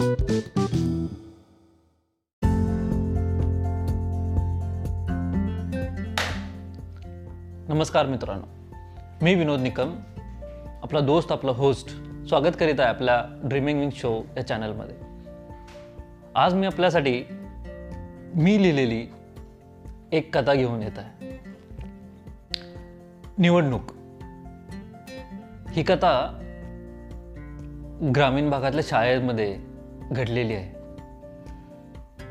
नमस्कार मित्रांनो. मी विनोद निकम आपला दोस्त आपला होस्ट स्वागत करीत आहे आपल्या ड्रीमिंग विंग शो या चॅनलमध्ये आज मी आपल्यासाठी मी लिहिलेली एक कथा घेऊन येत आहे. निवडणूक. ही कथा ग्रामीण भागातल्या शाळेमध्ये घडलेली आहे.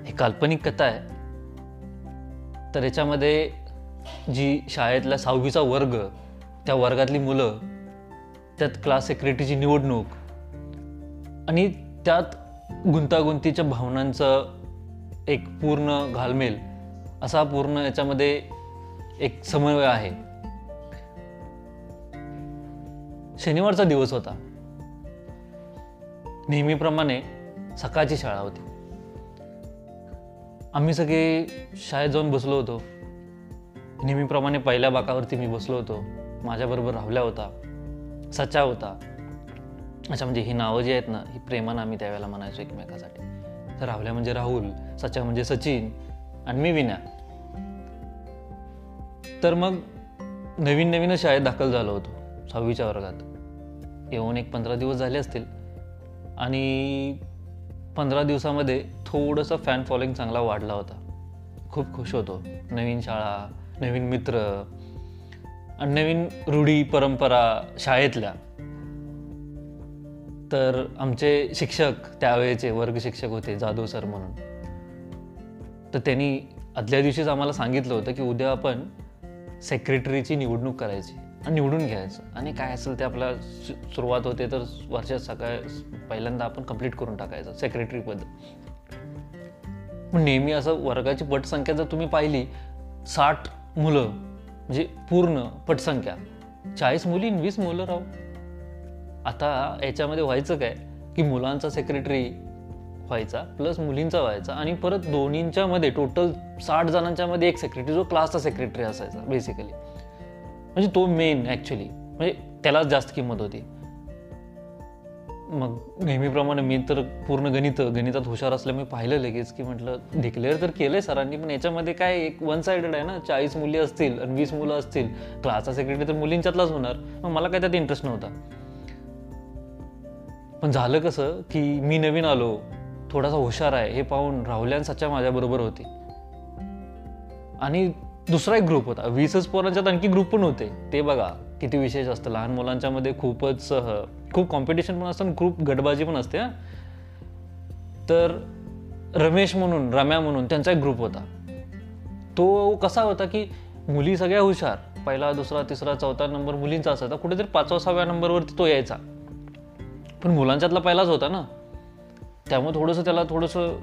ही काल्पनिक कथा आहे. तर याच्यामध्ये जी शाळेतला सहावीचा वर्ग त्या वर्गातली मुलं त्यात क्लास सेक्रेटरीची निवडणूक आणि त्यात गुंतागुंतीच्या भावनांचं एक पूर्ण घालमेल असा पूर्ण याच्यामध्ये एक समन्वय आहे. शनिवारचा दिवस होता. नेहमीप्रमाणे सकाळची शाळा होती. आम्ही सगळे शाळेत जाऊन बसलो होतो. नेहमीप्रमाणे पहिल्या बाकावरती मी बसलो होतो. माझ्याबरोबर राहुल्या होता सचा होता. अच्छा म्हणजे ही नावं जी आहेत ना ही प्रेमानं आम्ही त्यावेळेला म्हणायचो एकमेकासाठी. तर राहुल्या म्हणजे राहुल सचा म्हणजे सचिन आणि मी विना. तर मग नवीन नवीनच शाळेत दाखल झालो होतो सहावीच्या वर्गात. येऊन एक पंधरा दिवस झाले असतील. आणि पंधरा दिवसामध्ये थोडंसं फॅन फॉलोइंग चांगला वाढला होता. खूप खुश होतो. नवीन शाळा नवीन मित्र आणि नवीन रूढी परंपरा शाळेतल्या. तर आमचे शिक्षक त्यावेळेचे वर्ग शिक्षक होते जाधव सर म्हणून. तर त्यांनी आदल्या दिवशीच आम्हाला सांगितलं होतं की उद्या आपण सेक्रेटरीची निवडणूक करायची. निवडून घ्यायचं. आणि काय असेल ते आपल्या सुरुवात होते तर वर्षात सकाळ पहिल्यांदा आपण कंप्लीट करून टाकायचं सेक्रेटरी पद. पण नेहमी असं वर्गाची पटसंख्या जर तुम्ही पाहिली साठ मुलं म्हणजे पूर्ण पटसंख्या. चाळीस मुली वीस मुलं राहू. आता याच्यामध्ये व्हायचं काय? की मुलांचा सेक्रेटरी व्हायचा प्लस मुलींचा व्हायचा आणि परत दोन्हींच्या मध्ये टोटल साठ जणांच्या मध्ये एक सेक्रेटरी जो क्लासचा सेक्रेटरी असायचा बेसिकली म्हणजे तो मेन ॲक्च्युली म्हणजे त्यालाच जास्त किंमत होती. मग नेहमीप्रमाणे मी तर पूर्ण गणित गणितात हुशार असल्यामुळे पाहिलं लगेच की म्हटलं डिक्लेअर तर केलंय सरांनी पण याच्यामध्ये काय एक वन साइडेड आहे ना चाळीस मुली असतील आणि वीस मुलं असतील. क्लासचा सेक्रेटरी तर मुलींच्यातलाच होणार. मग मला काय त्यात इंटरेस्ट नव्हता. पण झालं कसं की मी नवीन आलो. थोडासा हुशार आहे. हे पाहून राहुल्या सच्चा माझ्याबरोबर होती. आणि दुसरा एक ग्रुप होता. वीसच पोरांच्यात आणखी ग्रुप पण होते. ते बघा किती विशेष असतं. लहान मुलांच्या मध्ये खूपच खूप कॉम्पिटिशन पण असतं ग्रुप खूप गटबाजी पण असते तर रमेश म्हणून रम्या म्हणून त्यांचा एक ग्रुप होता. तो कसा होता की मुली सगळ्या हुशार. पहिला दुसरा तिसरा चौथा नंबर मुलींचा असायचा. कुठेतरी पाचवा सहाव्या नंबरवरती तो यायचा. पण मुलांच्यातला पहिलाच होता ना. त्यामुळे थोडंसं त्याला थोडंसं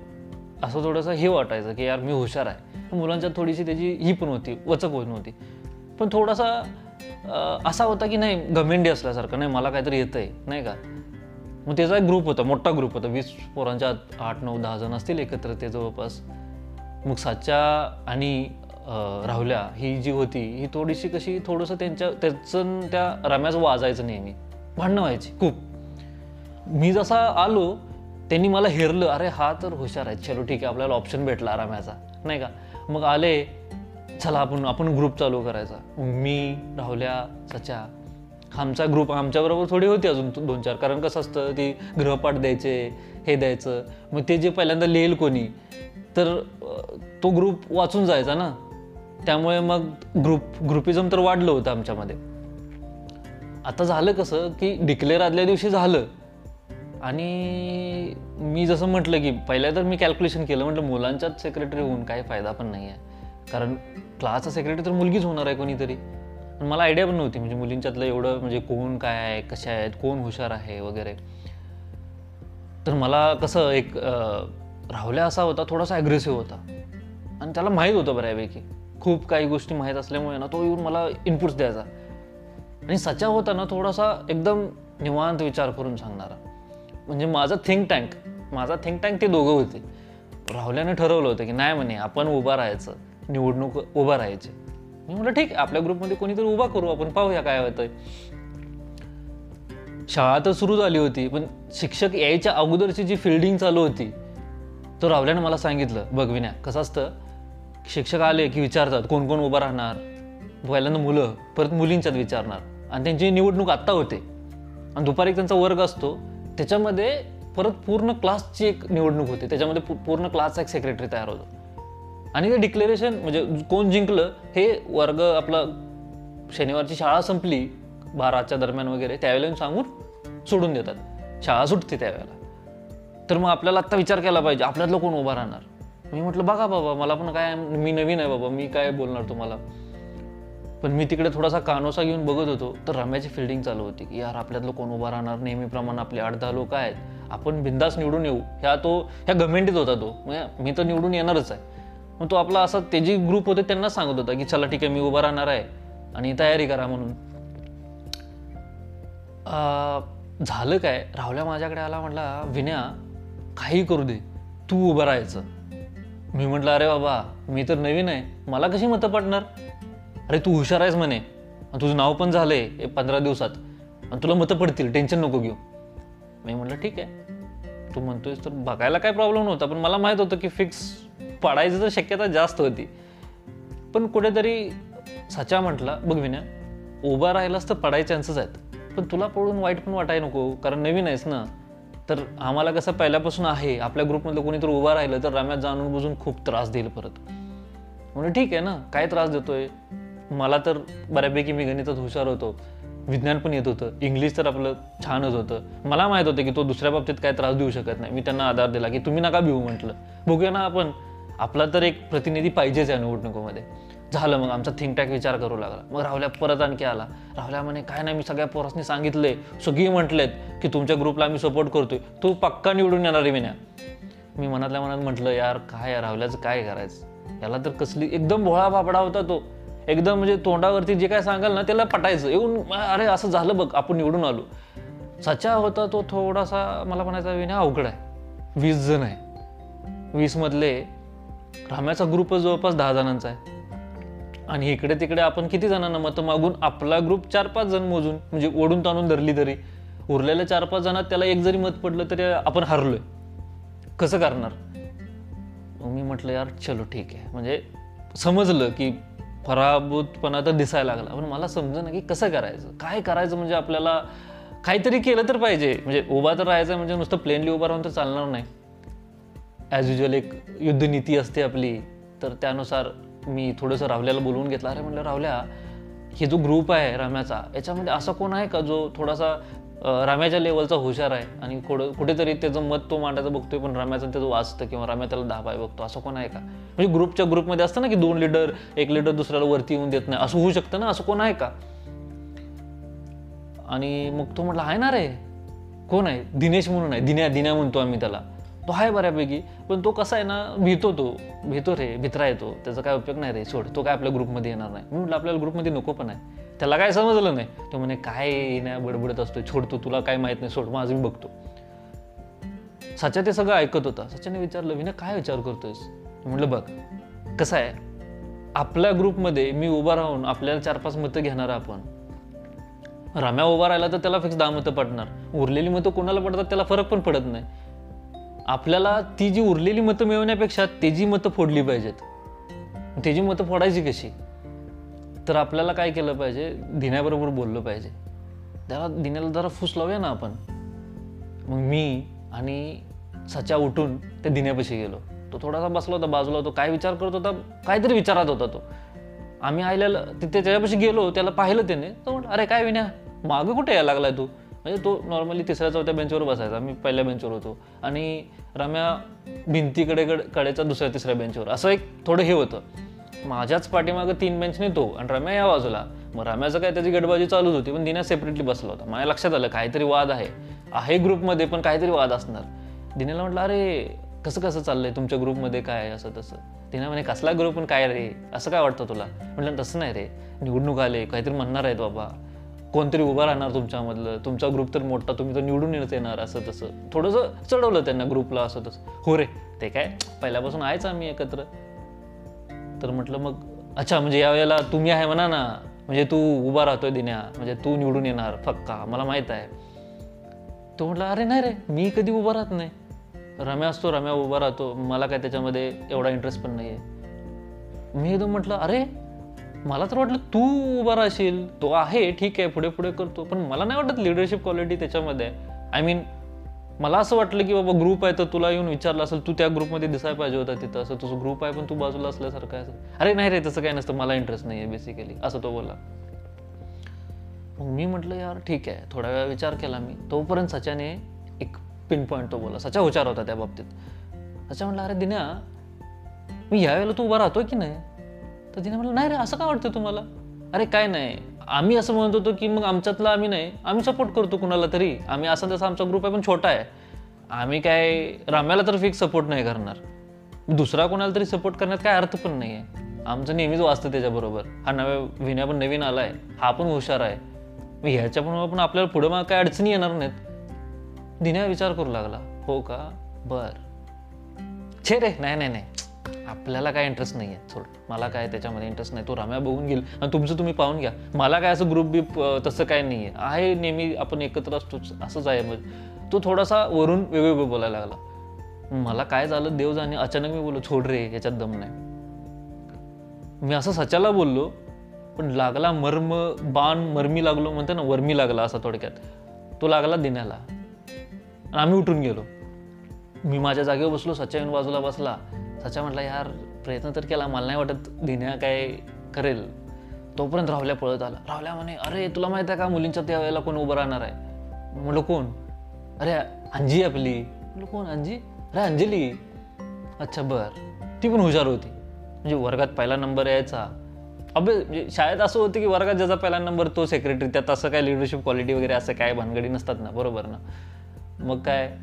असं थोडंसं हे वाटायचं की यार मी हुशार आहे. मुलांच्या मुलांच्यात थोडीशी त्याची ही पण होती वचक होत. नव्हती पण थोडासा असा होता की नाही घमेंडी असल्यासारखं नाही मला काहीतरी येतं आहे नाही का? मग त्याचा एक ग्रुप होता मोठा ग्रुप होता वीस पोरांच्या आत आठ नऊ दहा जण असतील एकत्र ते जवळपास. मग सातच्या आणि राहुल्या ही जी होती ही थोडीशी कशी थोडंसं त्यांच्या त्याचं त्या रम्याचं वाजायचं नेहमी. भांडणं व्हायची खूप. मी जसा आलो त्यांनी मला हेरलं अरे हा तर हुशार आहे. चलो ठीक आहे आपल्याला ऑप्शन भेटला आरामाचा नाही का? मग आले चला आपण आपण ग्रुप चालू करायचा. मी राहुल्या सचा आमचा ग्रुप आमच्याबरोबर थोडी होती अजून दोन चार. कारण कसं असतं ती गृहपाठ द्यायचे हे द्यायचं. मग ते जे पहिल्यांदा लिहिल कोणी तर तो ग्रुप वाचून जायचा ना. त्यामुळे मग ग्रुप ग्रुपिझम तर वाढलं होतं आमच्यामध्ये. आता झालं कसं की डिक्लेअर आदल्या दिवशी झालं. आणि मी जसं म्हटलं की पहिल्या तर मी कॅल्क्युलेशन केलं. म्हटलं मुलांच्याच सेक्रेटरी होऊन काही फायदा पण नाही आहे कारण क्लासचा सेक्रेटरी तर मुलगीच होणार आहे कोणीतरी. पण मला आयडिया पण नव्हती. म्हणजे मुलींच्यातलं एवढं म्हणजे कोण काय आहे कशा आहेत कोण हुशार आहे वगैरे. तर मला कसं एक राहुल्या असा होता थोडासा ॲग्रेसिव्ह होता. आणि त्याला माहीत होतं बऱ्यापैकी. खूप काही गोष्टी माहीत असल्यामुळे ना तो येऊन मला इनपुट्स द्यायचा. आणि सचा होता ना थोडासा एकदम निवांत विचार करून सांगणारा. म्हणजे माझा थिंक टँक माझा थिंक टँक ते दोघं होते. राहुल्याने ठरवलं होतं की नाही म्हणे आपण उभा राहायचं निवडणूक उभा राहायचे. मी म्हटलं ठीक आहे आपल्या ग्रुपमध्ये कोणीतरी उभा करू आपण पाहूया काय होतंय. शाळा तर सुरू झाली होती पण शिक्षक यायच्या अगोदरची जी फिल्डिंग चालू होती तो रावल्यानं मला सांगितलं बघ विन्या कसं असतं? शिक्षक आले की विचारतात कोण कोण उभं राहणार? पहिल्यांदा मुलं परत मुलींच्यात विचारणार. आणि त्यांची निवडणूक आत्ता होते. आणि दुपारी त्यांचा वर्ग असतो. त्याच्यामध्ये परत पूर्ण क्लासची एक निवडणूक होते. त्याच्यामध्ये पूर्ण क्लासचा एक सेक्रेटरी तयार होतो. आणि ते डिक्लेरेशन म्हणजे कोण जिंकलं हे वर्ग आपला शनिवारची शाळा संपली बाराच्या दरम्यान वगैरे त्यावेळेला सांगून सोडून देतात. शाळा सुटते त्यावेळेला. तर मग आपल्याला आत्ता विचार केला पाहिजे आपल्यातलं कोण उभा राहणार? मी म्हटलं बघा बाबा मला पण काय मी नवीन आहे बाबा मी काय बोलणार तुम्हाला? पण मी तिकडे थोडासा कानोसा घेऊन बघत होतो तर रम्याची फिल्डिंग चालू होती की यार आपल्यातलं कोण उभा राहणार? नेहमीप्रमाणे आपले आठ दहा लोक आहेत. आपण बिंदास निवडून येऊ. ह्या तो ह्या गमेंटीत होता तो. म्हणजे मी तर निवडून येणारच आहे. मग तो आपला असा ते जे ग्रुप होते त्यांना सांगत होता की चला ठीक आहे मी उभा राहणार आहे. आणि तयारी करा म्हणून. झालं काय? राहुल्या माझ्याकडे आला म्हटला विन्या काही करू दे. तू उभं राहायचं. मी म्हटलं अरे बाबा मी तर नवीन आहे. मला कशी मतं पडणार? अरे तू हुशार आहेस म्हणे. आणि तुझं नाव पण झालंय हे पंधरा दिवसात. आणि तुला मतं पडतील टेन्शन नको घेऊ. मी म्हटलं ठीक आहे. तू म्हणतोयस तर बघायला काय प्रॉब्लेम नव्हता पण मला माहीत होतं की फिक्स पडायची तर शक्यता जास्त होती. पण कुठेतरी सचा म्हटला बघ विना उभा राहिलास तर पडायचे चान्सेस आहेत. पण तुला पडून वाईट पण वाटाय नको कारण नवीन आहेस ना. तर आम्हाला कसं पहिल्यापासून आहे आपल्या ग्रुपमधलं कोणीतरी उभा राहिलं तर रम्यात जाणून बुजून खूप त्रास देईल परत. म्हणून ठीक आहे ना काय त्रास देतोय? मला तर बऱ्यापैकी मी गणितात हुशार होतो. विज्ञान पण येत होतं. इंग्लिश तर आपलं छानच होतं. मला माहीत होतं की तो दुसऱ्या बाबतीत काय त्रास देऊ शकत नाही. मी त्यांना आधार दिला की तुम्ही नका भिवू म्हटलं. बघूया ना आपण. आपला तर एक प्रतिनिधी पाहिजेच या निवडणुकीमध्ये. झालं मग आमचा थिंक टॅक विचार करू लागला. मग राहुल्या परत आणखी आला. राहुल्या म्हणे काय नाही मी सगळ्या पोरासनी सांगितलंय. सगळी म्हटलेत की तुमच्या ग्रुपला आम्ही सपोर्ट करतोय. तू पक्का निवडून येणार आहे विन्या मी मनातल्या मनात म्हटलं यार काय यार राहुल्याचं काय करायचं? याला तर कसली एकदम भोळा भापडा होता तो. एकदम म्हणजे तोंडावरती जे काय सांगाल ना त्याला पटायचं. येऊन अरे असं झालं बघ आपण निवडून आलो. सचा होता तो थोडासा मला म्हणायचा विना अवघड आहे. वीस जण आहे. वीसमधले राम्याचा ग्रुप जवळपास दहा जणांचा आहे. आणि इकडे तिकडे आपण किती जणांना मतं मागून आपला ग्रुप चार पाच जण मोजून म्हणजे ओढून ताणून धरली तरी उरलेल्या चार पाच जणात त्याला एक जरी मत पडलं तरी आपण हरलोय. कसं करणार? मी म्हटलं यार चलो ठीक आहे. म्हणजे समजलं की पराभूतपणा तर दिसायला लागला. पण मला समजलं ना की कसं करायचं? काय करायचं म्हणजे आपल्याला काहीतरी केलं तर पाहिजे. म्हणजे उभा तर राहायचं म्हणजे नुसतं प्लेनली उभा राहून तर चालणार नाही. ॲज युजल एक युद्धनीती असते आपली. तर त्यानुसार मी थोडंसं रावल्याला बोलवून घेतलं. अरे म्हणलं रावल्या हे जो ग्रुप आहे रम्याचा याच्यामध्ये असा कोण आहे का जो थोडासा राम्याच्या लेवलचा हुशार आहे आणि कुठं कुठेतरी त्याचं मत तो मांडायचं बघतोय पण राम्याचं त्याचं वाचतं किंवा राम्या त्याला दहा पाय बघतो असं कोण आहे का? म्हणजे ग्रुपच्या ग्रुपमध्ये असतं ना की दोन लिडर एक लिडर दुसऱ्याला वरती येऊन देत नाही असं होऊ शकतं ना असं कोण आहे का? आणि मग तो म्हटला आहे ना रे कोण आहे? दिनेश म्हणून आहे दिन्या दिन्या म्हणतो आम्ही त्याला. तो आहे बऱ्यापैकी पण तो कसा आहे ना भीतो तो भीतो रे भित्रा येतो त्याचा काय उपयोग नाही रे सोड तो काय आपल्या ग्रुपमध्ये येणार नाही. म्हणून आपल्याला ग्रुपमध्ये नको पण आहे. त्याला काय समजलं नाही. तो म्हणे काय नाही बडबडत असतो छोडतो तुला काय माहीत नाही सोड माझं मी बघतो. सचा ते सगळं ऐकत होता. सचाने विचारलं विना काय विचार करतोयस? म्हटलं बघ कसं आहे आपल्या ग्रुपमध्ये मी उभा राहून आपल्याला चार पाच मतं घेणार आपण. रम्या उभा राहिला तर त्याला फिक्स दहा मतं पडणार उरलेली मतं कोणाला पडतात त्याला फरक पण पडत नाही. आपल्याला ती जी उरलेली मतं मिळवण्यापेक्षा त्याची मतं फोडली पाहिजेत त्याची मतं फोडायची कशी? तर आपल्याला काय केलं पाहिजे? धिण्याबरोबर बोललं पाहिजे. त्याला धिण्याला जरा फुस लावूया ना आपण. मग मी आणि सचा उठून त्या धिण्यापाशी गेलो. तो थोडासा बसला होता बाजूला तो काय विचार करत होता? काहीतरी विचारात होता तो. आम्ही आलेला तिथे त्याच्यापाशी गेलो त्याला पाहिलं त्याने. तर म्हटलं अरे काय विन्या मागं कुठे यायला लागलाय तू? म्हणजे तो नॉर्मली तिसऱ्या चौथ्या बेंचवर बसायचा. मी पहिल्या बेंचवर होतो. आणि रम्या भिंतीकडे कडेचा दुसऱ्या तिसऱ्या बेंचवर असं एक थोडं हे होतं. माझ्याच पाठीमागं तीन बेंचने तो आणि रम्या या बाजूला. मग रम्याचं काय त्याची गडबाजी चालूच होती पण दिन्या सेपरेटली बसला होता. माझ्या लक्षात आलं काहीतरी वाद आहे. आहे ग्रुपमध्ये पण काहीतरी वाद असणार. दिन्याला म्हटलं अरे कसं कसं चाललंय तुमच्या ग्रुपमध्ये काय आहे असं तसं? तिने म्हणे कसला ग्रुप पण काय रे? असं काय वाटतं तुला? म्हटलं तसं नाही रे. निवडणूक आले काहीतरी म्हणणार आहेत बाबा. कोणतरी उभा राहणार तुमच्यामधलं. तुमचा ग्रुप तर मोठा तुम्ही तर निवडून येणार असं तसं. थोडंसं चढवलं त्यांना ग्रुपला असं तसं. हो रे ते काय? पहिल्यापासून आहेच आम्ही एकत्र. तर म्हटलं मग अच्छा म्हणजे यावेळेला तुम्ही आहे म्हणा ना म्हणजे तू उभा राहतोय दिन्या म्हणजे तू निवडून येणार पक्का मला माहीत आहे. तो म्हटला अरे नाही रे मी कधी उभा राहत नाही. रम्या असतो रम्या उभा राहतो मला काय त्याच्यामध्ये एवढा इंटरेस्ट पण नाही आहे मी एकदम म्हटलं अरे मला तर वाटलं तू उभा राहशील तो आहे ठीक आहे पुढे पुढे करतो पण मला नाही वाटत लिडरशिप क्वालिटी त्याच्यामध्ये. आय मीन मला असं वाटलं की बाबा ग्रुप आहे तर तुला येऊन विचारलं असेल तू त्या ग्रुपमध्ये दिसायला पाहिजे होता तिथं. असं तुझं ग्रुप आहे पण तू बाजूला असल्यासारखं आहे असं. अरे नाही रे तसं काय नसतं. मला इंटरेस्ट नाही आहे बेसिकली असं तो बोला मग मी म्हटलं यार ठीक आहे. थोडा वेळा विचार केला मी. तोपर्यंत सच्याने एक पिन पॉईंट तो बोला सचा हुशार होता त्या बाबतीत. सचा म्हटलं अरे दिन्या मी यावेळेला तू उभा राहतोय की नाही? तर तिने म्हटलं नाही रे असं काय वाटतं तुम्हाला? अरे काय नाही. आम्ही असं म्हणत होतो की मग आमच्यातलं आम्ही नाही आम्ही सपोर्ट करतो कुणाला तरी. आम्ही असा तसा आमचा ग्रुप आहे पण छोटा आहे. आम्ही काय राम्याला तर फिक्स सपोर्ट नाही करणार. दुसरा कोणाला तरी सपोर्ट करण्यात काय अर्थ पण नाही आहे आमचं नेहमीच वाचतं त्याच्याबरोबर. हा नव्या विण्या पण नवीन आला आहे हा पण हुशार आहे. मग ह्याच्या पण आपल्याला पुढे मग काय अडचणी येणार नाहीत. दिन्या विचार करू लागला. हो का? बर. छे रे. नाही नाही नाही. आपल्याला काय इंटरेस्ट नाही आहे सोड. मला काय त्याच्यामध्ये इंटरेस्ट नाही. तो रम्या बघून घेईल. आणि तुमचं तुम्ही पाहून घ्या. मला काय असं ग्रुप बीप तसं काय नाही आहे आहे नेहमी आपण एकत्र असतोच असंच आहे. मग तो थोडासा वरून वेगवेगळं बोलायला लागला. मला काय झालं? देव जाणे. अचानक मी बोललो छोड रे याच्यात दम नाही. मी असं सचाला बोललो पण लागला मर्म बाण मर्मी लागलो. म्हणते ना वर्मी लागला असा थोडक्यात. तो लागला देण्याला. आम्ही उठून गेलो. मी माझ्या जागेवर बसलो सच्या बाजूला बसला. त्याच्या म्हटला यार प्रयत्न तर केला मला नाही वाटत दिन्या काय करेल. तोपर्यंत राहुल्या पळत आला. राहुल्या म्हणे अरे तुला माहीत आहे का मुलींच्या त्या वेळेला कोण उभं राहणार आहे? म्हटलं कोण? अरे अंजी आपली. म्हटलं कोण अंजी? अरे अंजली. अच्छा बर. ती पण हुशार होती. म्हणजे वर्गात पहिला नंबर यायचा. अबे म्हणजे शाळेत असं होतं की वर्गात ज्याचा पहिला नंबर तो सेक्रेटरी त्यात असं काय लिडरशिप क्वालिटी वगैरे असं काय भानगडी नसतात ना बरोबर ना? मग काय?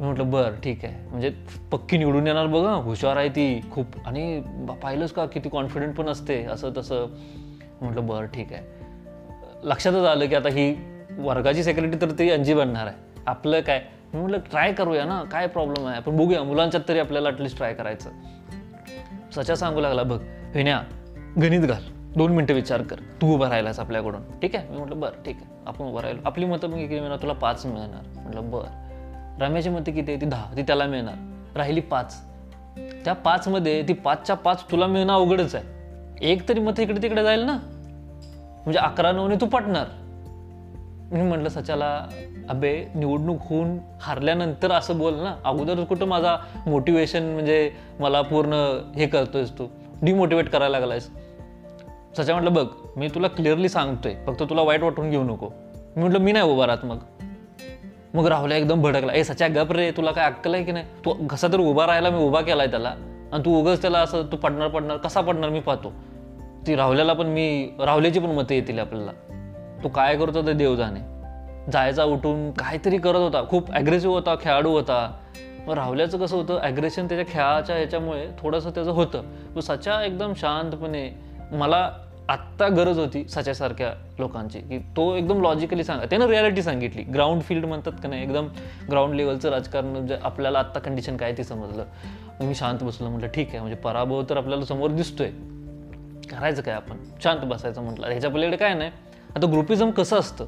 मी म्हटलं बरं ठीक आहे. म्हणजे पक्की निवडून येणार बघा हुशार आहे ती खूप. आणि पाहिलंच का किती कॉन्फिडंट पण असते असं तसं. म्हटलं बरं ठीक आहे. लक्षातच आलं की आता ही वर्गाची सेक्रेटरी तर ती अंजी बनणार आहे. आपलं काय? मी म्हटलं ट्राय करूया ना काय प्रॉब्लेम आहे? आपण बघूया मुलांच्यात तरी आपल्याला ॲटलिस्ट ट्राय करायचं. सचा सांगू लागला बघ विण्या गणित घाल. दोन मिनटं विचार कर. तू उभं राहिलास आपल्याकडून. ठीक आहे? मी म्हटलं बरं ठीक आहे. आपण उभं राहिलो. आपली मतं मग किती मिळणार तुला पाच मिळणार. म्हटलं बरं. रमेश मते किती आहे? ती दहा. ती त्याला मिळणार. राहिली पाच. त्या पाचमध्ये ती पाचच्या पाच तुला मिळणं अवघडच आहे. एक तरी मत इकडे तिकडे जाईल ना. म्हणजे अकरा नऊने तू पटणार. मी म्हटलं सचाला अबे निवडणूक होऊन हारल्यानंतर असं बोल ना. अगोदर कुठं माझा मोटिवेशन म्हणजे मला पूर्ण हे करतोयस तू. डिमोटिवेट करायला लागलायस. सचा म्हटलं बघ मी तुला क्लिअरली सांगतोय. फक्त तुला वाईट वाटून घेऊ नको. मी म्हटलं मी नाही उभा राहत मग. मग राहुल्या एकदम भडकला. ए सच्या गप रे तुला काय अक्कल आहे की नाही? तू कसा तर उभा राहायला मी उभा केलाय त्याला. आणि तू उगच त्याला असं तू पडणार पडणार कसा पडणार मी पाहतो. ती राहुल्याला पण मी राहुल्याची पण मतं येतील आपल्याला. तो काय करतो ते देव जाणे जायचा उठून काहीतरी करत होता. खूप ॲग्रेसिव्ह होता खेळाडू होता. मग राहुल्याचं कसं होतं ॲग्रेशन त्याच्या खेळाच्या ह्याच्यामुळे थोडंसं त्याचं होतं. सचा एकदम शांतपणे मला आत्ता गरज होती सच्यासारख्या लोकांची की तो एकदम लॉजिकली सांगा त्यानं रियालिटी सांगितली. ग्राउंड फील्ड म्हणतात का नाही एकदम ग्राउंड लेवलचं राजकारण म्हणजे आपल्याला आत्ता कंडिशन काय ते समजलं. मग मी शांत बसलो म्हटलं ठीक आहे म्हणजे पराभव तर आपल्याला समोर दिसतोय. करायचं काय आपण? शांत बसायचं म्हटलं. ह्याच्या पलीकडे काय नाही आता ग्रुपिझम कसं असतं?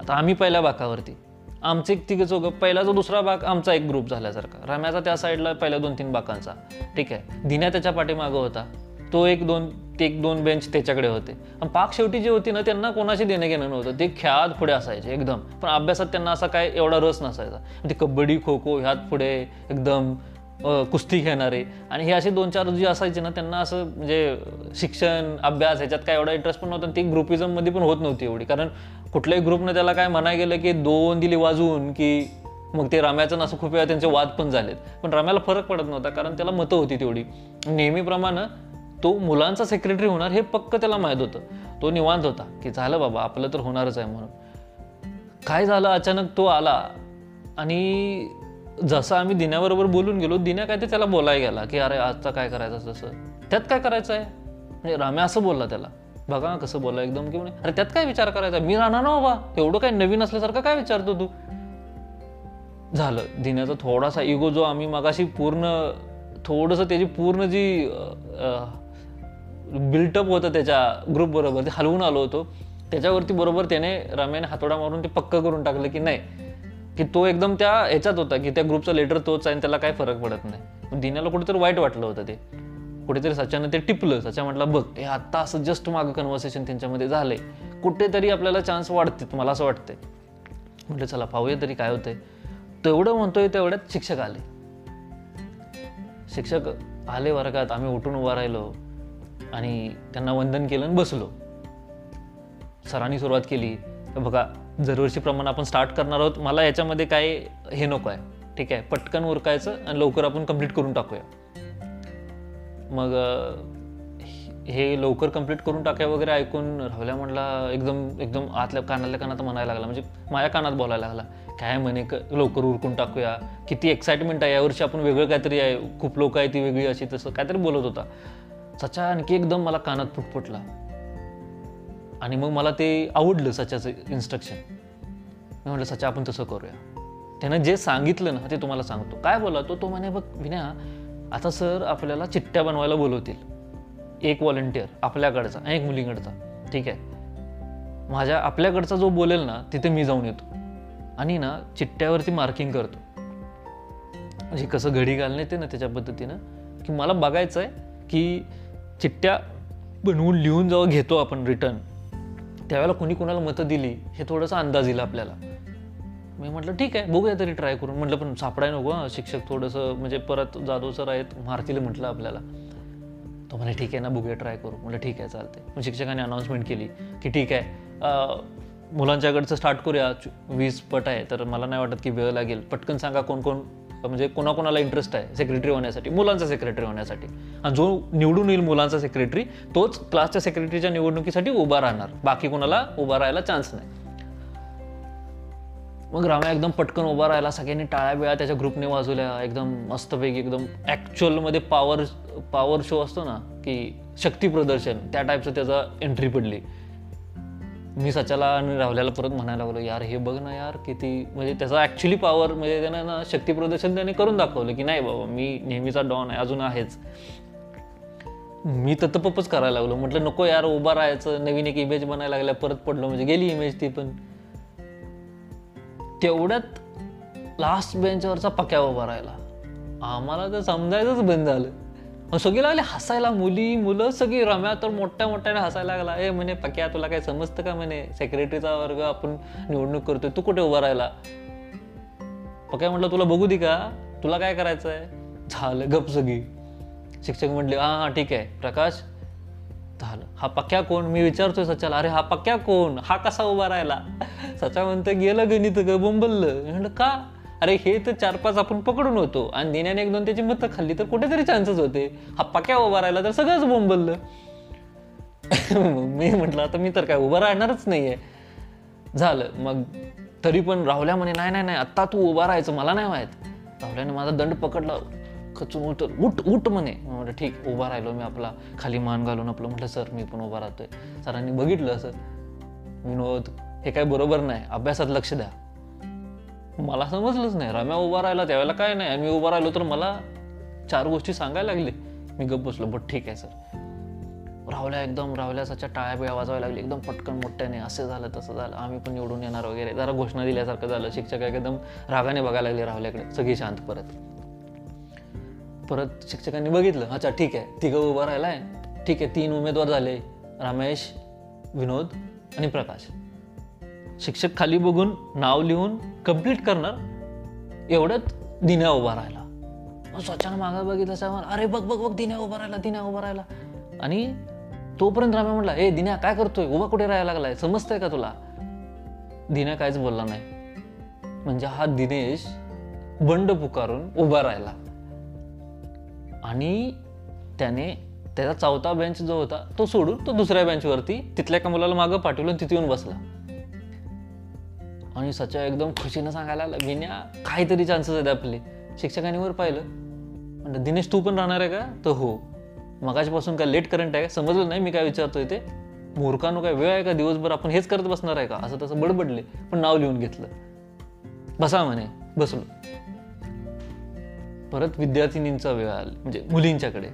आता आम्ही पहिल्या बाकावरती. आमचे एक तिघे चौघं पहिला जो दुसरा भाग आमचा एक ग्रुप झाल्यासारखा. राम्याचा त्या साईडला पहिल्या दोन तीन बाकांचा. ठीक आहे. दिन्या त्याच्या पाठीमागं होता. तो एक दोन ते एक दोन बेंच त्याच्याकडे होते. पण पाक शेवटी जी होती ना त्यांना कोणाशी देणं घेणं नव्हतं. ते खेळात पुढे असायचे एकदम. पण अभ्यासात त्यांना असा काय एवढा रस नसायचा. ते कबड्डी खो खो ह्यात पुढे एकदम कुस्ती खेळणारे. आणि हे असे दोन चार जे असायचे ना त्यांना असं म्हणजे शिक्षण अभ्यास ह्याच्यात काय एवढा इंटरेस्ट पण नव्हता. ती ग्रुपिझममध्ये पण होत नव्हती एवढी. कारण कुठल्याही ग्रुपनं त्याला काय म्हणाय गेलं की दोन दिली वाजवून की मग ते रम्याचं असं खूप वेळा त्यांचे वाद पण झालेत. पण रम्याला फरक पडत नव्हता कारण त्याला मतं होती तेवढी. नेहमीप्रमाणे तो मुलांचा सेक्रेटरी होणार हे पक्क त्याला माहीत होतं. तो निवांत होता की झालं बाबा आपलं तर होणारच आहे म्हणून. काय झालं? अचानक तो आला आणि जसं आम्ही दिन्याबरोबर बोलून गेलो दिन्या काय ते त्याला बोलायला गेला की अरे आजचा काय करायचं तसं. त्यात काय करायचं आहे म्हणजे राम्या असं बोलला त्याला. बघा ना कसं बोलला एकदम की म्हणे अरे त्यात काय विचार करायचा? मी राहणार ना बाबा. एवढं काय नवीन असल्यासारखं काय विचारतो तू? झालं. दिन्याचा थोडासा इगो जो आम्ही मगाशी पूर्ण थोडंसं त्याची पूर्ण जी बिल्टअप होतं त्याच्या ग्रुपबरोबर ते हलवून आलो होतो. त्याच्यावरती बरोबर त्याने रम्याने हातोडा मारून ते पक्क करून टाकलं की नाही. की तो एकदम त्या ह्याच्यात होता की त्या ग्रुपचा लेटर तोच आहे आणि त्याला काय फरक पडत नाही. पण दिन्याला कुठेतरी वाईट वाटलं होतं ते. कुठेतरी सच्यानं ते टिपलं. सच्या म्हटलं बघ हे आत्ता असं जस्ट मागं कन्व्हर्सेशन त्यांच्यामध्ये झालंय. कुठेतरी आपल्याला चान्स वाढते मला असं वाटतंय. म्हटलं चला पाहूया तरी काय होतंय. तेवढं म्हणतोय तेवढ्यात शिक्षक आले. शिक्षक आले वर्गात. आम्ही उठून उभा राहिलो. आणि त्यांना वंदन केलं आणि बसलो. सरांनी सुरुवात केली. तर बघा दरवर्षीप्रमाणे आपण स्टार्ट करणार आहोत. मला याच्यामध्ये काय हे नको आहे. ठीक आहे पटकन उरकायचं आणि लवकर आपण कंप्लीट करून टाकूया. मग हे लवकर कंप्लीट करून टाकाय वगैरे ऐकून राहुल्या म्हणला एकदम एकदम आतल्या कानातल्या कानात म्हणायला लागला. म्हणजे माझ्या कानात बोलायला लागला. काय म्हणे क- लवकर उरकून टाकूया. किती एक्साइटमेंट आहे. यावर्षी आपण वेगळं काहीतरी आहे. खूप लोक आहे ती वेगळी अशी तसं. काहीतरी बोलत होता. सचा आणखी एकदम मला कानात फुटफुटला आणि मग मला ते आवडलं सचाचं इन्स्ट्रक्शन मी म्हटलं सचा आपण तसं करूया. त्यानं जे सांगितलं ना ते तुम्हाला सांगतो. काय बोला तो? तो म्हणे बघ विना आता सर आपल्याला चिठ्ठ्या बनवायला बोलवतील. एक व्हॉलेंटियर आपल्याकडचा आणि एक मुलीकडचा. ठीक आहे? माझ्या आपल्याकडचा जो बोलेल ना तिथे मी जाऊन येतो. आणि ना चिठ्ठ्यावरती मार्किंग करतो. म्हणजे कसं घडी घालणे येते ना त्याच्या पद्धतीनं. की मला बघायचं आहे की चिठ्ठ्या बनवून लिहून जेव्हा घेतो आपण रिटर्न त्यावेळेला कोणी कोणाला मतं दिली हे थोडंसं अंदाज येईल आपल्याला. मी म्हटलं ठीक आहे बघूया तरी ट्राय करून. म्हटलं पण सापडाय नको शिक्षक थोडंसं म्हणजे परत जाधव सर आहेत मारतील म्हटलं आपल्याला. तो म्हणे ठीक आहे ना बघूया ट्राय करू. म्हटलं ठीक आहे चालते मग शिक्षकाने अनाऊन्समेंट केली की ठीक आहे मुलांच्याकडचं स्टार्ट करूया वीस पट आहे तर मला नाही वाटत की वेळ लागेल. पटकन सांगा कोण कोण म्हणजे कोणाकोणाला इंटरेस्ट आहे सेक्रेटरी होण्यासाठी मुलांचा सेक्रेटरी होण्यासाठी. आणि जो निवडून येईल मुलांचा सेक्रेटरी तोच क्लासच्या सेक्रेटरीच्या निवडणुकीसाठी उभा राहणार. बाकी कोणाला उभा राहायला चान्स नाही. मग राम्या एकदम पटकन उभा राहिला सगळ्यांनी टाळ्या बिळ्या त्याच्या ग्रुपने वाजवल्या. एकदम मस्तपैकी एकदम ॲक्च्युअलमध्ये पॉवर पॉवर शो असतो ना की शक्ती प्रदर्शन त्या टाईपचं त्याचा एंट्री पडली. मी सचाला आणि राहुल्याला परत म्हणायला लागलो यार हे बघ ना यार किती म्हणजे त्याचा ॲक्च्युली पॉवर म्हणजे त्यांना ना शक्तीप्रदर्शन त्याने करून दाखवलं की नाही बाबा मी नेहमीचा डॉन आहे अजून आहेच. मी ततपच करायला लागलो. म्हटलं नको यार उभा राहायचं नवीन एक इमेज बनायला लागल्या परत पडलो म्हणजे गेली इमेज ती पण. तेवढ्यात लास्ट बेंचवरचा पक्या उभा राहिला. आम्हाला तर समजायचंच बंद झालं. मग सगळी लागले हसायला मुली मुलं सगळी रम्या तर मोठ्या मोठ्याने हसायला लागला. ए म्हणे पक्या तुला काय समजतं का म्हणे? सेक्रेटरीचा वर्ग आपण निवडणूक करतोय तू कुठे उभा राहिला? पक्या म्हटलं तुला बघू दे का? तुला काय करायचं आहे झालं गप सगळी. शिक्षक म्हटले हा हा ठीक आहे प्रकाश. झालं. हा पक्या कोण? मी विचारतोय सचाला. अरे हा पक्या कोण? हा कसा उभा राहिला? सचा म्हणतं गेलं गणित ग बोंबललं. मी म्हणलं का? अरे हे तर चार पाच आपण पकडून होतो. आणि देण्याने एक दोन त्याची मतं खाल्ली तर कुठेतरी चान्सेस होते. हा पक्या उभा राहिला तर सगळंच बोंबललं. मी म्हटलं आता मी तर काय उभा राहणारच नाहीये. झालं. मग तरी पण राहुल्या म्हणे नाही नाही नाही आत्ता तू उभा राहायचं मला नाही माहीत. राहुल्याने माझा दंड पकडला. खचून उठ उठ उठ म्हणे. म्हटलं ठीक उभा राहिलो मी आपला. खाली मान घालून आपलं. म्हटलं सर मी पण उभा राहतोय. सरांनी बघितलं असं. विनोद हे काय बरोबर नाही. अभ्यासात लक्ष द्या. मला समजलंच नाही. रम्या उभा राहिला त्यावेळेला काय नाही. मी उभा राहिलो तर मला चार गोष्टी सांगायला लागले. मी गप्प बसलो. बट ठीक आहे सर. रावल्या एकदम रावल्या सच्या टाळ्या बिळ्या वाजवायला लागली. एकदम पटकन मोठ्याने. असं झालं तसं झालं. आम्ही पण निवडून येणार वगैरे. जरा घोषणा दिल्यासारखं झालं. शिक्षक एकदम रागाने बघायला लागले रावल्याकडे. सगळी शांत परत. परत शिक्षकांनी बघितलं. अच्छा ठीक आहे. तिघं उभं आहे ठीक आहे तीन उमेदवार झाले. रमेश विनोद आणि प्रकाश. शिक्षक खाली बघून नाव लिहून कंप्लीट करणार एवढ्यात दिन्या उभा राहिला. मग स्वच्छानं बघितलं साहेब अरे बघ बघ बघ दिन्या उभा राहिला दिन्या उभा राहिला. आणि तोपर्यंत राम्या म्हटला ए दिन्या काय करतोय? उभा कुठे राहायला लागलाय? समजतंय का तुला? दिन्या काहीच बोलला नाही. म्हणजे हा दिनेश बंड पुकारून उभा राहिला. आणि त्याने त्याचा चौथा बेंच जो होता तो सोडून तो दुसऱ्या बेंचवरती तिथल्या एका मुलाला मागं पाठवलं तिथे येऊन बसला. आणि सचा एकदम खुशीनं सांगायला लागला विन्या काहीतरी चान्सेस आहेत आपले. शिक्षकांनी वर पाहिलं. म्हणलं दिनेश तू पण राहणार आहे का? तर हो. मगाशपासून काय लेट करंट आहे का? समजलं नाही मी काय विचारतोय ते. मूर्खानो काय वेळ आहे का? दिवसभर आपण हेच करत बसणार आहे का? असं तसं बडबडले पण नाव लिहून घेतलं. बसा म्हणे बसलो परत विद्यार्थिनींचा वेळ आला म्हणजे मुलींच्याकडे.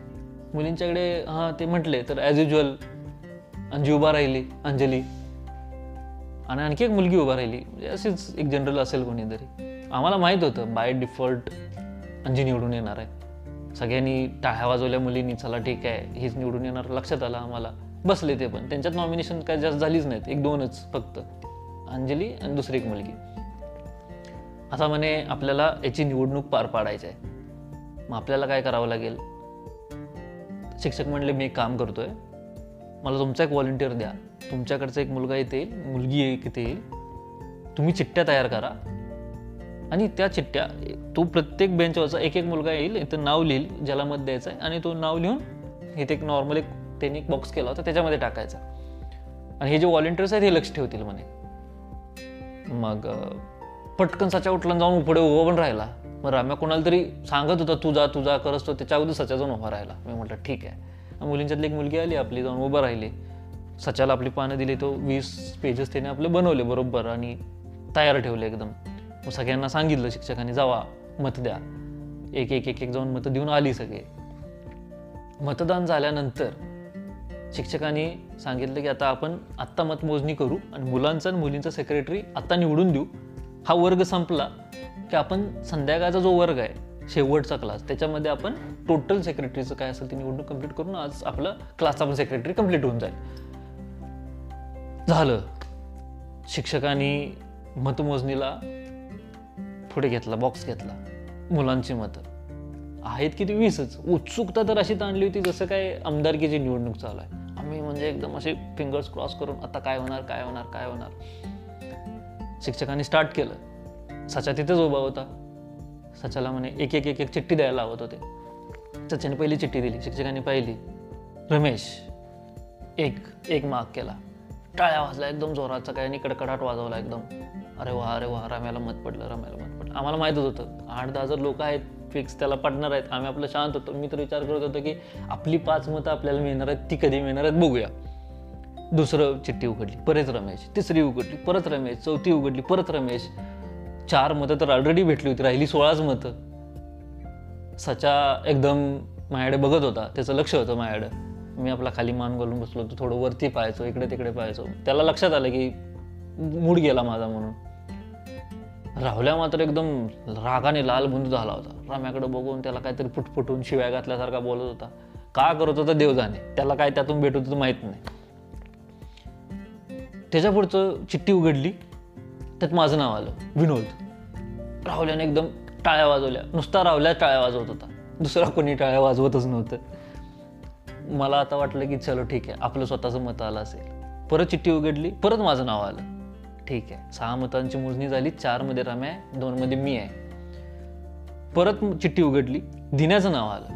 मुलींच्याकडे हां ते म्हटले तर ॲज युजल अंजी उभा राहिली अंजली. आणि आणखी एक मुलगी उभा राहिली. म्हणजे अशीच एक जनरल असेल कोणीतरी. आम्हाला माहीत होतं बाय डिफॉल्ट अंजी निवडून येणार आहे. सगळ्यांनी टाळ्या वाजवल्या मुलींनी चला ठीक आहे हीच निवडून येणार. लक्षात आलं आम्हाला. बसले ते पण. त्यांच्यात नॉमिनेशन काय जास्त झालीच नाहीत. एक दोनच फक्त. अंजली आणि दुसरी एक मुलगी. आता म्हणे आपल्याला याची निवडणूक पार पाडायची आहे. मग आपल्याला काय करावं लागेल? शिक्षक म्हणले मी एक काम करतोय. मला तुमचा एक व्हॉलेंटिअर द्या. तुमच्याकडचा एक मुलगा इथे येईल मुलगी एक इथे येईल. तुम्ही चिठ्ठ्या तयार करा. आणि त्या चिठ्ठ्या तो प्रत्येक बेंचवरचा एक एक मुलगा येईल इथं नाव लिहिल ज्याला मत द्यायचं आहे आणि तो नाव लिहून इथे एक नॉर्मल एक त्यांनी एक बॉक्स केला होता त्याच्यामध्ये टाकायचा. आणि हे जे व्हॉलेंटियर्स आहेत हे लक्ष ठेवतील म्हणे. मग पटकन सचा उठला जाऊन पुढे उभा पण राहिला. मग राम्या कोणाला तरी सांगत होता तुझा तुझा करस तो. त्याच्या अगोदर सचा जाऊन उभा राहिला. मी म्हटलं ठीक आहे. मुलींच्यातली एक मुलगी आली आपली जाऊन उभं राहिली. सचाला आपली पानं दिली तो वीस पेजेस त्याने आपले बनवले बरोबर आणि तयार ठेवले एकदम. मग सगळ्यांना सांगितलं शिक्षकांनी जावा मत द्या. एक एक एक एक जाऊन मतं देऊन आली सगळे. मतदान झाल्यानंतर शिक्षकांनी सांगितलं की आता आपण आत्ता मतमोजणी करू आणि मुलांचा आणि मुलींचा सेक्रेटरी आत्ता निवडून देऊ. हा वर्ग संपला की आपण संध्याकाळचा जो वर्ग आहे शेवटचा क्लास त्याच्यामध्ये आपण टोटल सेक्रेटरीचं काय असेल ती निवडणूक कंप्लीट करून आज आपलं क्लासचा पण सेक्रेटरी कंप्लीट होऊन जाईल. झालं. शिक्षकांनी मतमोजणीला पुढे घेतला बॉक्स घेतला. मुलांची मतं. आहेत किती? वीसच. उत्सुकता तर अशी ताणली होती जसं काय आमदारकीची निवडणूक चालू आहे. आम्ही म्हणजे एकदम असे फिंगर्स क्रॉस करून आता काय होणार काय होणार काय होणार? शिक्षकांनी स्टार्ट केलं. सचा तिथेच उभा होता. सचाला म्हणे एक एक एक एक चिठ्ठी द्यायला लावत होते. सच्याने पहिली चिठ्ठी दिली शिक्षकांनी पाहिली. रमेश एक एक मार्क केला. टाळ्या वाजला एकदम जोराचा काय आणि कडकडाट वाजवला एकदम. अरे वा अरे वा रम्याला मत पडलं रम्याला मत पडलं. आम्हाला माहीतच होतं आठ दहा जर लोक आहेत फिक्स त्याला पडणार आहेत. आम्ही आपलं शांत होतो. मी तर विचार करत होतो की आपली पाच मतं आपल्याला मिळणार आहेत ती कधी मिळणार आहेत बघूया. दुसरं चिठ्ठी उघडली परत रमेश. तिसरी उघडली परत रमेश. चौथी उघडली परत रमेश. चार मतं तर ऑलरेडी भेटली होती राहिली सोळाच मतं. सचा एकदम माझ्याकडे बघत होता त्याचं लक्ष होतं माझ्याकडे. मी आपला खाली मान घालून बसलो होतो थोडं वरती पाहायचो इकडे तिकडे पाहायचो. त्याला लक्षात आलं की मूड गेला माझा म्हणून. राहुल्या मात्र एकदम रागाने लाल बुंदू झाला होता. राम्याकडे बघून त्याला काहीतरी फुटफुटून शिव्या घातल्यासारखा बोलत होता. का करत होता देव जाणे त्याला काय त्यातून भेटत होतं माहीत नाही. त्याच्या पुढचं चिठ्ठी उघडली. त्यात माझं नाव आलं. विनोद. राहुल्याने एकदम टाळ्या वाजवल्या. नुसता राहुल्या टाळ्या वाजवत होता. दुसरा कोणी टाळ्या वाजवतच नव्हतं. मला आता वाटलं की चलो ठीक आहे आपलं स्वतःचं मत आलं असेल. परत चिठ्ठी उघडली परत माझं नाव आलं. ठीक आहे सहा मतांची मोजणी झाली चारमध्ये रम्या आहे दोनमध्ये मी आहे. परत चिठ्ठी उघडली दिन्याचं नाव आलं.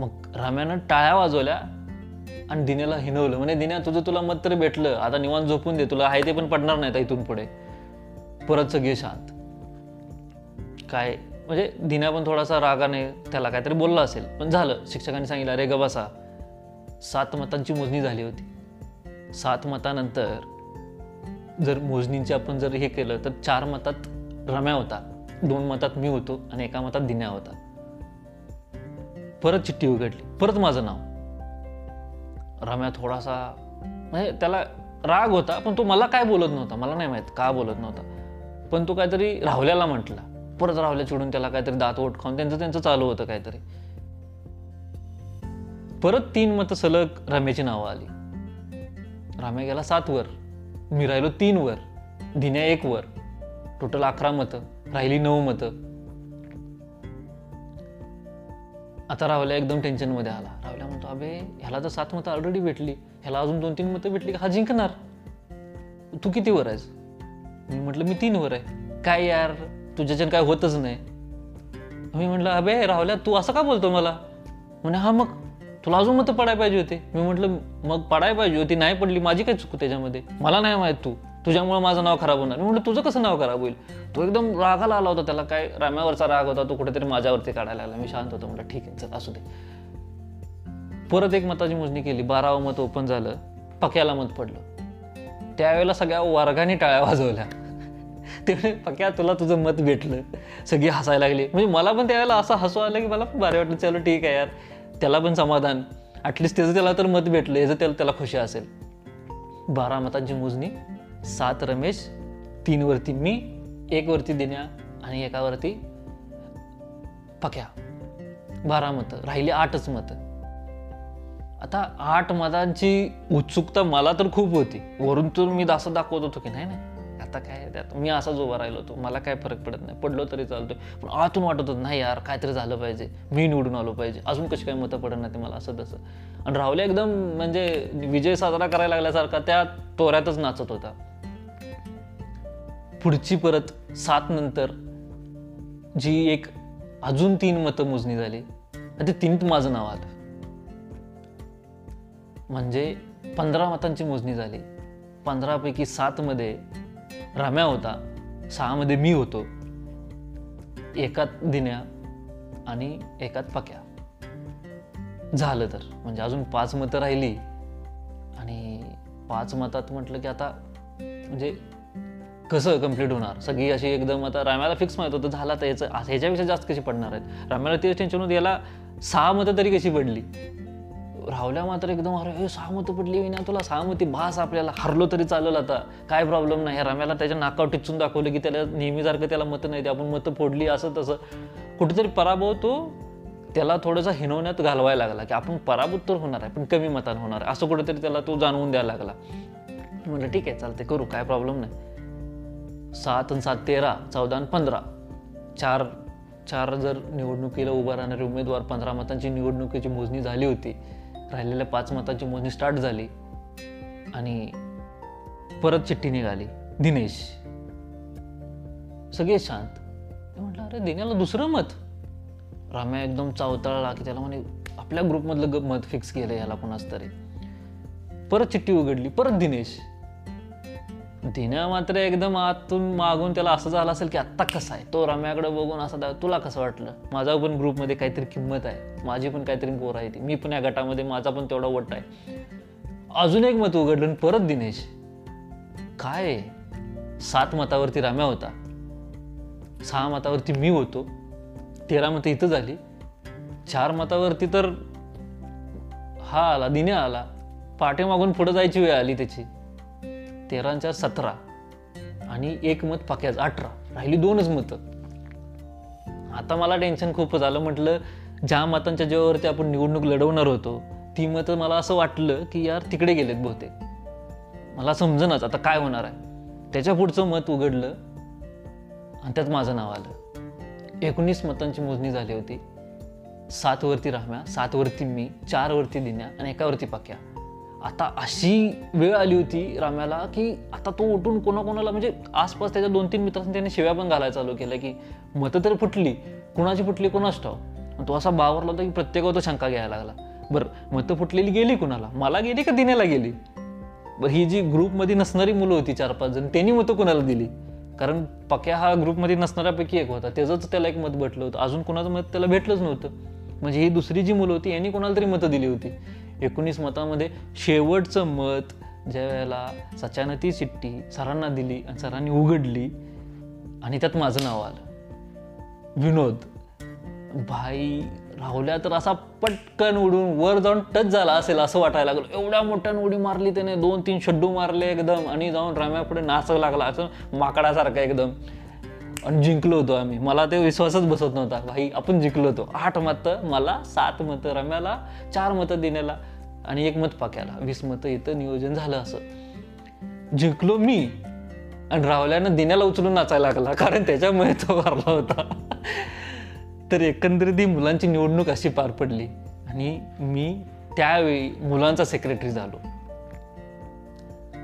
मग रम्यानं टाळ्या वाजवल्या आणि दिन्याला हिनवलं म्हणजे दिन्या तुझं तुला मत तरी भेटलं. आता निवांत झोपून दे तुला आहे ते पण पडणार नाही इथून पुढे. परत सगळे शांत. काय म्हणजे दिन्या पण थोडासा रागाने त्याला काहीतरी बोलला असेल पण झालं. शिक्षकांनी सांगितलं अरे ग सात मतांची मोजणी झाली होती. सात मतानंतर जर मोजणींचे आपण जर हे केलं तर चार मतात रम्या होता दोन मतात मी होतो आणि एका मतात दिन्या होता. परत चिठ्ठी उघडली परत माझं नाव. रम्या थोडासा म्हणजे त्याला राग होता पण तो मला काय बोलत नव्हता मला नाही माहीत का बोलत नव्हता. पण तो काहीतरी राहुल्याला म्हटला. परत राहुल्या चिडून त्याला काहीतरी दात ओट खाऊन त्यांचं त्यांचं चालू होतं काहीतरी. परत तीन मतं सलग रम्याची नावं आली. राम्या गेला सात वर मी राहिलो तीन वर दिन्या एक वर. टोटल अकरा मतं राहिली नऊ मतं. आता राहुल्या एकदम टेन्शनमध्ये आला. राहुल्या म्हणतो अबे ह्याला तर सात मतं ऑलरेडी भेटली. ह्याला अजून दोन तीन मतं भेटली हा जिंकणार. तू किती वर आहेस? मी म्हटलं मी तीनवर आहे. काय यार? तुझ्याच्यानं काय होतच नाही. मी म्हटलं अबे राहुल्या तू असं का बोलतो मला? म्हणे हा मग तुला अजून मतं पडायला पाहिजे होते. मी म्हटलं मग पडायला पाहिजे होती नाही पडली माझी काय चुक त्याच्यामध्ये? मला नाही माहीत तू. तुझ्यामुळे माझं नाव खराब होणार. मी म्हटलं तुझं कसं नाव खराब होईल? तो एकदम रागाला आला होता त्याला काय राम्यावरचा राग होता तो कुठेतरी माझ्यावरती काढायला लागला मी शांत होतो म्हटलं ठीक आहे चल असू दे. परत एक मताची मोजणी केली. बारावं मत ओपन झालं. पक्याला मत पडलं. त्यावेळेला सगळ्या वर्गाने टाळ्या वाजवल्या. ते पक्या तुला तुझं मत भेटलं. सगळी हसायला लागली. म्हणजे मला पण त्यावेळेला असं हसू आलं की मला पण भारी वाटलं चलो ठीक आहे यार. त्याला पण समाधान. ॲटलिस्ट त्याचं त्याला तर मत भेटलं. याचं त्याला त्याला खुशी असेल. बारा मतांची मोजणी. सात रमेश तीनवरती मी एकवरती दिन्या आणि एकावरती पक्या. बारा मतं. राहिली आठच मतं. आता आठ मतांची उत्सुकता मला तर खूप होती. वरून तर मी असं दाखवत होतो की नाही नाही आता काय त्यात? मी असाच उभा राहिलो होतो. मला काय फरक पडत नाही. पडलो तरी चालतोय. पण आतून वाटत होतं नाही यार काहीतरी झालं पाहिजे. मी निवडून आलो पाहिजे. अजून कशी काय मतं पडत नाही ते मला असं तसं. आणि राहुल एकदम म्हणजे विजय साजरा करायला लागल्यासारखा त्या तोऱ्यातच नाचत होता. पुढची परत सात नंतर जी एक अजून तीन मतं मोजणी झाली आणि ते तीन माझं नाव आलं. म्हणजे पंधरा मतांची मोजणी झाली. पंधरापैकी सातमध्ये रम्या होता सहामध्ये मी होतो. एकात दिन्या आणि एकात पक्या. झालं तर. म्हणजे अजून पाच मतं राहिली. आणि पाच मतात म्हटलं की आता म्हणजे कसं कंप्लीट होणार? सगळी अशी एकदम आता राम्याला फिक्स माहीत होतं झाला तर याचं. ह्याच्यापेक्षा जास्त कशी पडणार आहेत? राम्याला तेच टेन्शन होतं याला सहा मतं तरी कशी पडली? राहुल्या मात्र एकदम अरे हे सहा मतं पडली विना तुला सहा मती भास आपल्याला हरलो तरी चालेल आता काय प्रॉब्लेम नाही. रम्याला त्याच्या नाकावर टिचून दाखवलं की त्याला नेहमीसारखं त्याला मतं नाही आपण मतं फोडली असं तसं. कुठेतरी पराभव तो त्याला थोडंसं हिनवण्यात घालवायला लागला की आपण पराभूत तर होणार आहे पण कमी मतात होणार आहे. असं कुठेतरी त्याला तो जाणवून द्यायला लागला. म्हटलं ठीक आहे चालते करू काय प्रॉब्लेम नाही. सात आणि सात तेरा चौदा आणि पंधरा. चार चार जर निवडणुकीला उभा राहणारे उमेदवार पंधरा मतांची निवडणुकीची मोजणी झाली होती राहिलेल्या पाच मताची मोजणी स्टार्ट झाली आणि परत चिठ्ठी निघाली. दिनेश. सगळे शांत. म्हटलं अरे दिनेला दुसरं मत. राम्या एकदम चावताळला की त्याला म्हणे आपल्या ग्रुपमधलं मत फिक्स केलं याला कोणाच तरी. परत चिठ्ठी उघडली. परत दिनेश. तिनं मात्र एकदम आतून मागून त्याला असं झालं असेल की आत्ता कसा आहे? तो रम्याकडे बघून असं तुला कसं वाटलं? माझा पण ग्रुपमध्ये काहीतरी किंमत आहे. माझी पण काहीतरी पोर आहे ती मी पण या गटामध्ये माझा पण तेवढा वट आहे. अजून एक मत उघडलं आणि परत दिनेश. काय सात मतावरती राम्या होता. सहा मतावरती मी होतो. तेरा मतं इथं झाली. चार मतावरती तर हा आला दिने आला. पाठीमागून पुढं जायची वेळ आली त्याची. तेरा चार सतरा आणि एक मत पाक्याच अठरा. राहिली दोनच मतं. आता मला टेन्शन खूप झालं. म्हटलं ज्या मतांच्या जेव्हावरती आपण निवडणूक लढवणार होतो ती मतं मला असं वाटलं की यार तिकडे गेलेत बहुतेक. मला समजणच आता काय होणार आहे. त्याच्या पुढचं मत उघडलं आणि त्यात माझं नाव आलं. एकोणीस मतांची मोजणी झाली होती. सातवरती राहम्या सातवरती मी चारवरती दिन्या आणि एकावरती पाक्या. आता अशी वेळ आली होती राम्याला की आता तो उठून कोणाकोणाला म्हणजे आसपास त्याच्या दोन तीन मित्रांनी त्याने शिव्या पण घालायला चालू केलं की मतं तर फुटली कुणाची फुटली कोणाच? ठाव तो असा बावरला होता की प्रत्येकावर तो शंका घ्यायला लागला. बरं मतं फुटलेली गेली कुणाला? मला गेली का दिनेला गेली? बरं ही जी ग्रुपमध्ये नसणारी मुलं होती चार पाच जण त्यांनी मतं कोणाला दिली? कारण पक्या हा ग्रुपमध्ये नसणाऱ्यापैकी एक होता त्याचंच त्याला एक मत भेटलं होतं. अजून कोणाचं मत त्याला भेटलंच नव्हतं. म्हणजे ही दुसरी जी मुलं होती यांनी कोणाला तरी मतं दिली होती. एकोणीस मतामध्ये शेवटचं मत ज्या वेळेला सचानं ती चिठ्ठी सरांना दिली आणि सरांनी उघडली आणि त्यात माझं नाव आलं. विनोद. भाई राहुल्या तर असा पटकन उडून वर जाऊन टच झाला असेल असं वाटायला लागलं. एवढ्या मोठ्यानं उडी मारली त्याने दोन तीन शड्डू मारले एकदम आणि जाऊन राम्यापुढे नाचायला लागला असं माकडासारखा एकदम. आणि जिंकलो होतो आम्ही. मला ते विश्वासच बसत नव्हता. भाई आपण जिंकलो होतो. आठ मतं मला सात मतं रम्याला चार मतं देण्याला आणि एक मत पाक्याला. वीस मतं इथं नियोजन झालं असं. जिंकलो मी आणि रावल्यानं दिन्याला उचलून नाचायला लागला कारण त्याच्यामुळे तो वारला होता. तर एकंदरीत ही मुलांची निवडणूक अशी पार पडली आणि मी त्यावेळी मुलांचा सेक्रेटरी झालो.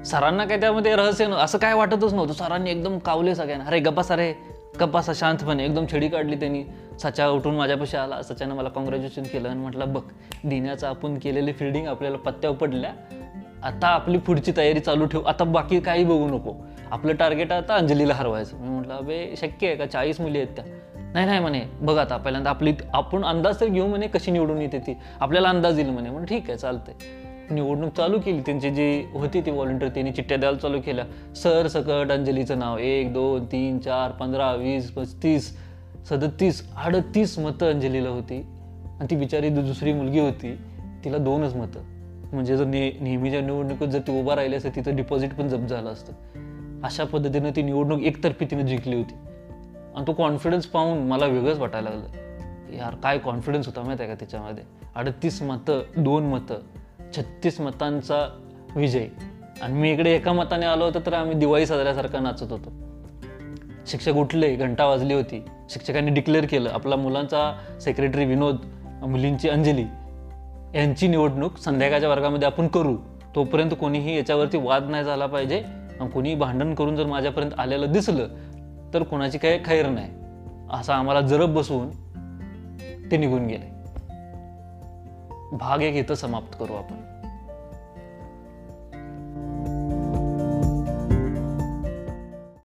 सरांना काय त्यामध्ये रहस्य नव्हतं असं काय वाटतच नव्हतं. सरांनी एकदम कावले सगळ्यांना. अरे गप्पा कपासा शांतपणे एकदम छडी काढली त्यांनी. सचा उठून माझ्यापाशी आला. सचानं मला कॉंग्रॅच्युलेशन केलं आणि म्हटलं बघ दिन्याचं आपण केलेली फिल्डिंग आपल्याला पत्त्यावर पडल्या आता आपली पुढची तयारी चालू ठेवू. आता बाकी काही बघू नको. आपलं टार्गेट आता अंजलीला हरवायचं. मी म्हटलं अबे शक्य आहे का? चाळीस मुली आहेत त्या. नाही नाही म्हणे बघ आता पहिल्यांदा आपली आपण अंदाज तर घेऊ म्हणे कशी निवडून येते ती. आपल्याला अंदाज येईल म्हणे. म्हणून ठीक आहे चालतंय. निवडणूक चालू केली. त्यांची जी होती ती व्हॉलेंटियर त्यांनी चिठ्ठ्या द्यायला चालू केल्या. सर सकट अंजलीचं नाव एक दोन तीन चार पंधरा वीस पस्तीस सदतीस अडतीस मतं अंजलीला होती. आणि ती बिचारी दुसरी मुलगी होती तिला दोनच मतं. म्हणजे जर ने नेहमीच्या निवडणुकीत जर ती उभा राहिली असते तिचं डिपॉझिट पण जप्त झालं असतं. अशा पद्धतीनं ती निवडणूक एकतर्फी तिने जिंकली होती. आणि तो कॉन्फिडन्स पाहून मला वेगळंच वाटायला लागलं. यार काय कॉन्फिडन्स होता माहिती आहे का त्याच्यामध्ये? अडतीस मतं दोन मतं. छत्तीस मतांचा विजय. आणि मी इकडे एका मताने आलो होतो तर आम्ही दिवाळी साजऱ्यासारखा नाचत होतो. शिक्षक उठले घंटा वाजली होती. शिक्षकांनी डिक्लेअर केलं आपला मुलांचा सेक्रेटरी विनोद मुलींची अंजली यांची निवडणूक संध्याकाळच्या वर्गामध्ये आपण करू. तोपर्यंत कोणीही याच्यावरती वाद नाही झाला पाहिजे. आणि कोणी भांडण करून जर माझ्यापर्यंत आलेलं दिसलं तर कोणाची काही खैर नाही. असं आम्हाला जरब बसवून ते निघून गेले. भाग एक इथं समाप्त करू आपण.